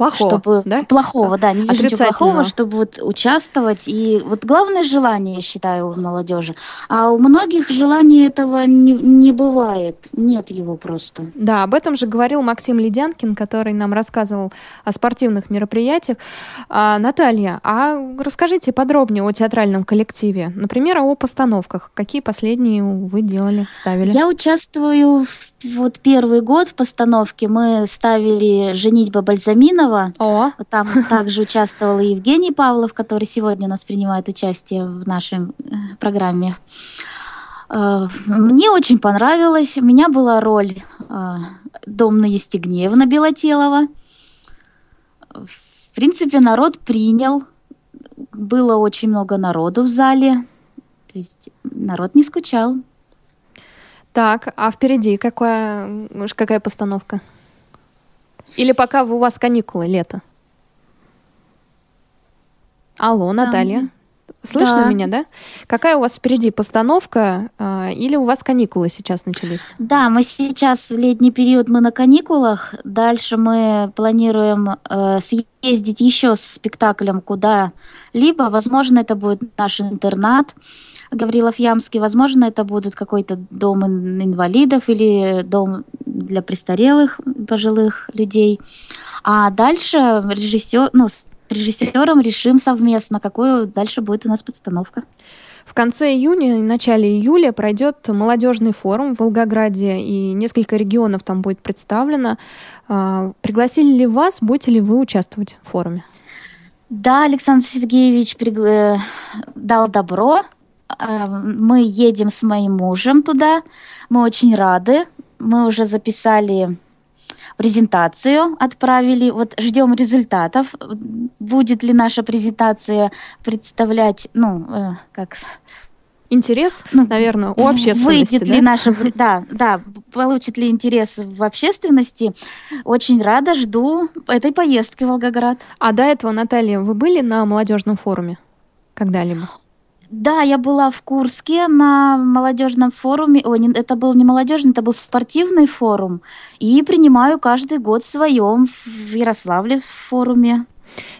Плохого, чтобы да? плохого, да, не вижу ничего плохого, чтобы вот участвовать. И вот главное желание, я считаю, у молодежи. А у многих желаний этого не, не бывает. Нет его просто. Да, об этом же говорил Максим Ледянкин, который нам рассказывал о спортивных мероприятиях. А, Наталья, а расскажите подробнее о театральном коллективе. Например, о постановках. Какие последние вы делали, ставили? Я участвую вот первый год в постановке. Мы ставили «Женитьба Бальзаминова». О. Там также участвовал и Евгений Павлов, который сегодня у нас принимает участие в нашей э, программе. Э, Мне очень понравилось. У меня была роль э, Домна Естегневна Белотелова. В принципе, народ принял. Было очень много народу в зале. То есть народ не скучал. Так, а впереди какая, какая постановка? Или пока у вас каникулы, лето? Алло, Наталья. Слышно да. меня, да? Какая у вас впереди постановка? а, или у вас каникулы сейчас начались? Да, мы сейчас в летний период мы на каникулах. Дальше мы планируем э, съездить еще с спектаклем куда-либо. Возможно, это будет наш интернат Гаврилов Ямский. Возможно, это будет какой-то дом ин- инвалидов или дом для престарелых пожилых людей. А дальше режиссер, ну, с режиссером решим совместно, какую дальше будет у нас подстановка. В конце июня и начале июля пройдет молодежный форум в Волгограде, и несколько регионов там будет представлено. А, Пригласили ли вас, будете ли вы участвовать в форуме? Да, Александр Сергеевич пригла- э, дал добро. А, Мы едем с моим мужем туда. Мы очень рады. Мы уже записали презентацию, отправили. Вот ждем результатов. Будет ли наша презентация представлять, ну, э, как Интерес, наверное, у общественности, Выйдет да? ли наша... Да, да, получит ли интерес в общественности. Очень рада, жду этой поездки в Волгоград. А до этого, Наталья, вы были на молодежном форуме когда-либо? Да, я была в Курске на молодежном форуме. Ой, не- это был не молодежный, это был спортивный форум. И принимаю каждый год в своем в Ярославле в форуме.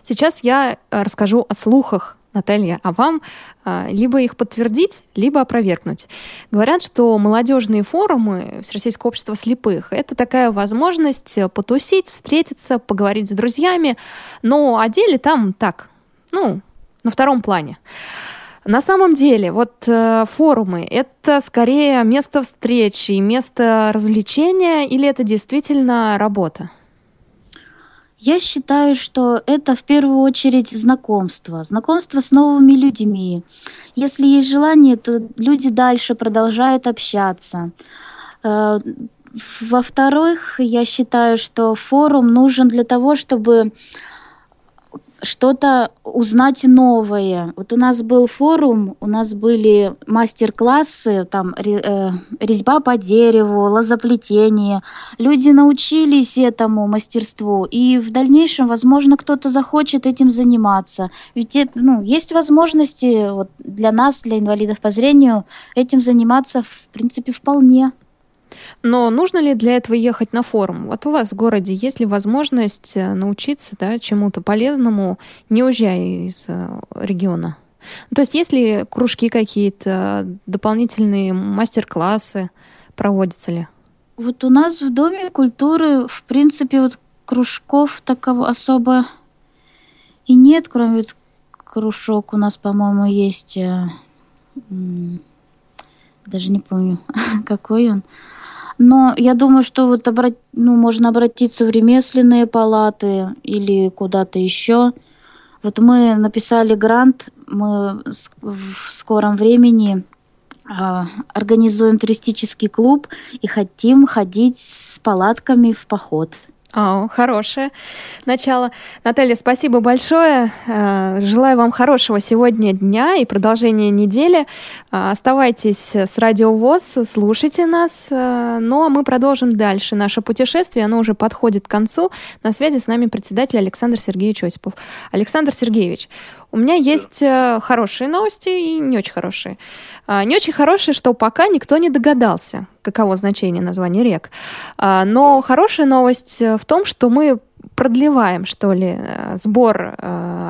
Сейчас я э, расскажу о слухах, Наталья, а вам а, либо их подтвердить, либо опровергнуть. Говорят, что молодежные форумы Всероссийского общества слепых – это такая возможность э, потусить, встретиться, поговорить с друзьями, но о деле там так, ну, на втором плане. На самом деле, вот э, форумы – это скорее место встречи, место развлечения или это действительно работа? Я считаю, что это в первую очередь знакомство. Знакомство с новыми людьми. Если есть желание, то люди дальше продолжают общаться. Э, Во-вторых, я считаю, что форум нужен для того, чтобы что-то узнать новое. Вот у нас был форум, у нас были мастер-классы, там э, резьба по дереву, лозоплетение. Люди научились этому мастерству, и в дальнейшем, возможно, кто-то захочет этим заниматься. Ведь ну, есть возможности вот, для нас, для инвалидов по зрению, этим заниматься, в принципе, вполне. Но нужно ли для этого ехать на форум? Вот у вас в городе есть ли возможность э, научиться да, чему-то полезному, не уезжая из э, региона? Ну, То есть есть ли кружки какие-то, дополнительные мастер-классы, проводятся ли? Вот у нас в Доме культуры, в принципе, вот кружков такого особо и нет, кроме вот кружок у нас, по-моему, есть, э, даже не помню, какой он. Но я думаю, что вот обра- ну, можно обратиться в ремесленные палаты или куда-то еще. Вот мы написали грант, мы в скором времени а, организуем туристический клуб и хотим ходить с палатками в поход. А, хорошее начало. Наталья, спасибо большое. Э, Желаю вам хорошего сегодня дня и продолжения недели. Э, Оставайтесь с Радио ВОЗ, слушайте нас. Э, Ну, а мы продолжим дальше наше путешествие. Оно уже подходит к концу. На связи с нами председатель Александр Сергеевич Осипов. Александр Сергеевич, у меня есть э, хорошие новости и не очень хорошие. А, Не очень хорошие, что пока никто не догадался, каково значение названия рек. А, Но хорошая новость э, в том, что мы продлеваем, что ли, э, сбор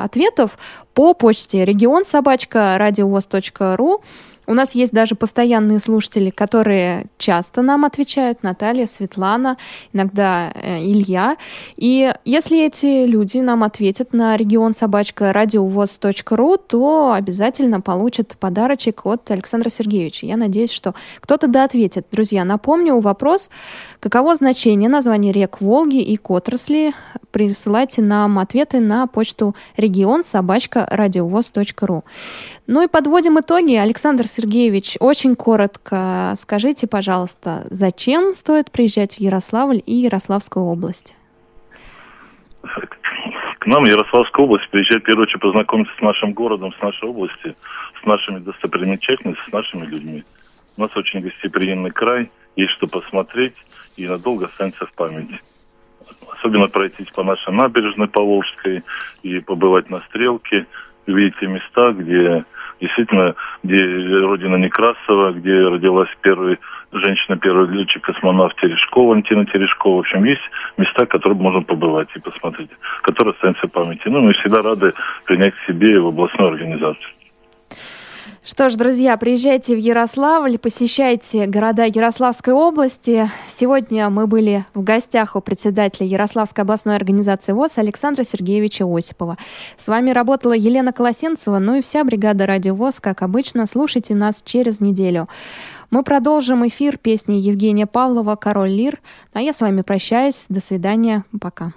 ответов по почте регион собачка радиовоз.ру. У нас есть даже постоянные слушатели, которые часто нам отвечают. Наталья, Светлана, иногда э, Илья. И если эти люди нам ответят на регион собачка радиовоз.ру, то обязательно получат подарочек от Александра Сергеевича. Я надеюсь, что кто-то да ответит. Друзья, напомню вопрос, каково значение названий рек Волги и к отрасли. Присылайте нам ответы на почту регион собачка радиовоз.ру. Ну и подводим итоги. Александр Сергеевич, очень коротко скажите, пожалуйста, зачем стоит приезжать в Ярославль и Ярославскую область? К нам в Ярославскую область приезжать, в первую очередь, познакомиться с нашим городом, с нашей областью, с нашими достопримечательностями, с нашими людьми. У нас очень гостеприимный край, есть что посмотреть и надолго останется в памяти. Особенно пройтись по нашей набережной Поволжской и побывать на Стрелке, увидеть те места, где действительно, где родина Некрасова, где родилась первый женщина, первый летчик-космонавт Терешкова, Валентина Терешкова. В общем, есть места, которые можно побывать и посмотреть, которые останутся в памяти. Ну, мы всегда рады принять к себе в областную организацию. Что ж, друзья, приезжайте в Ярославль, посещайте города Ярославской области. Сегодня мы были в гостях у председателя Ярославской областной организации ВОЗ Александра Сергеевича Осипова. С вами работала Елена Колосенцева, ну и вся бригада Радио ВОЗ, как обычно. Слушайте нас через неделю. Мы продолжим эфир песни Евгения Павлова «Король Лир». А я с вами прощаюсь. До свидания. Пока.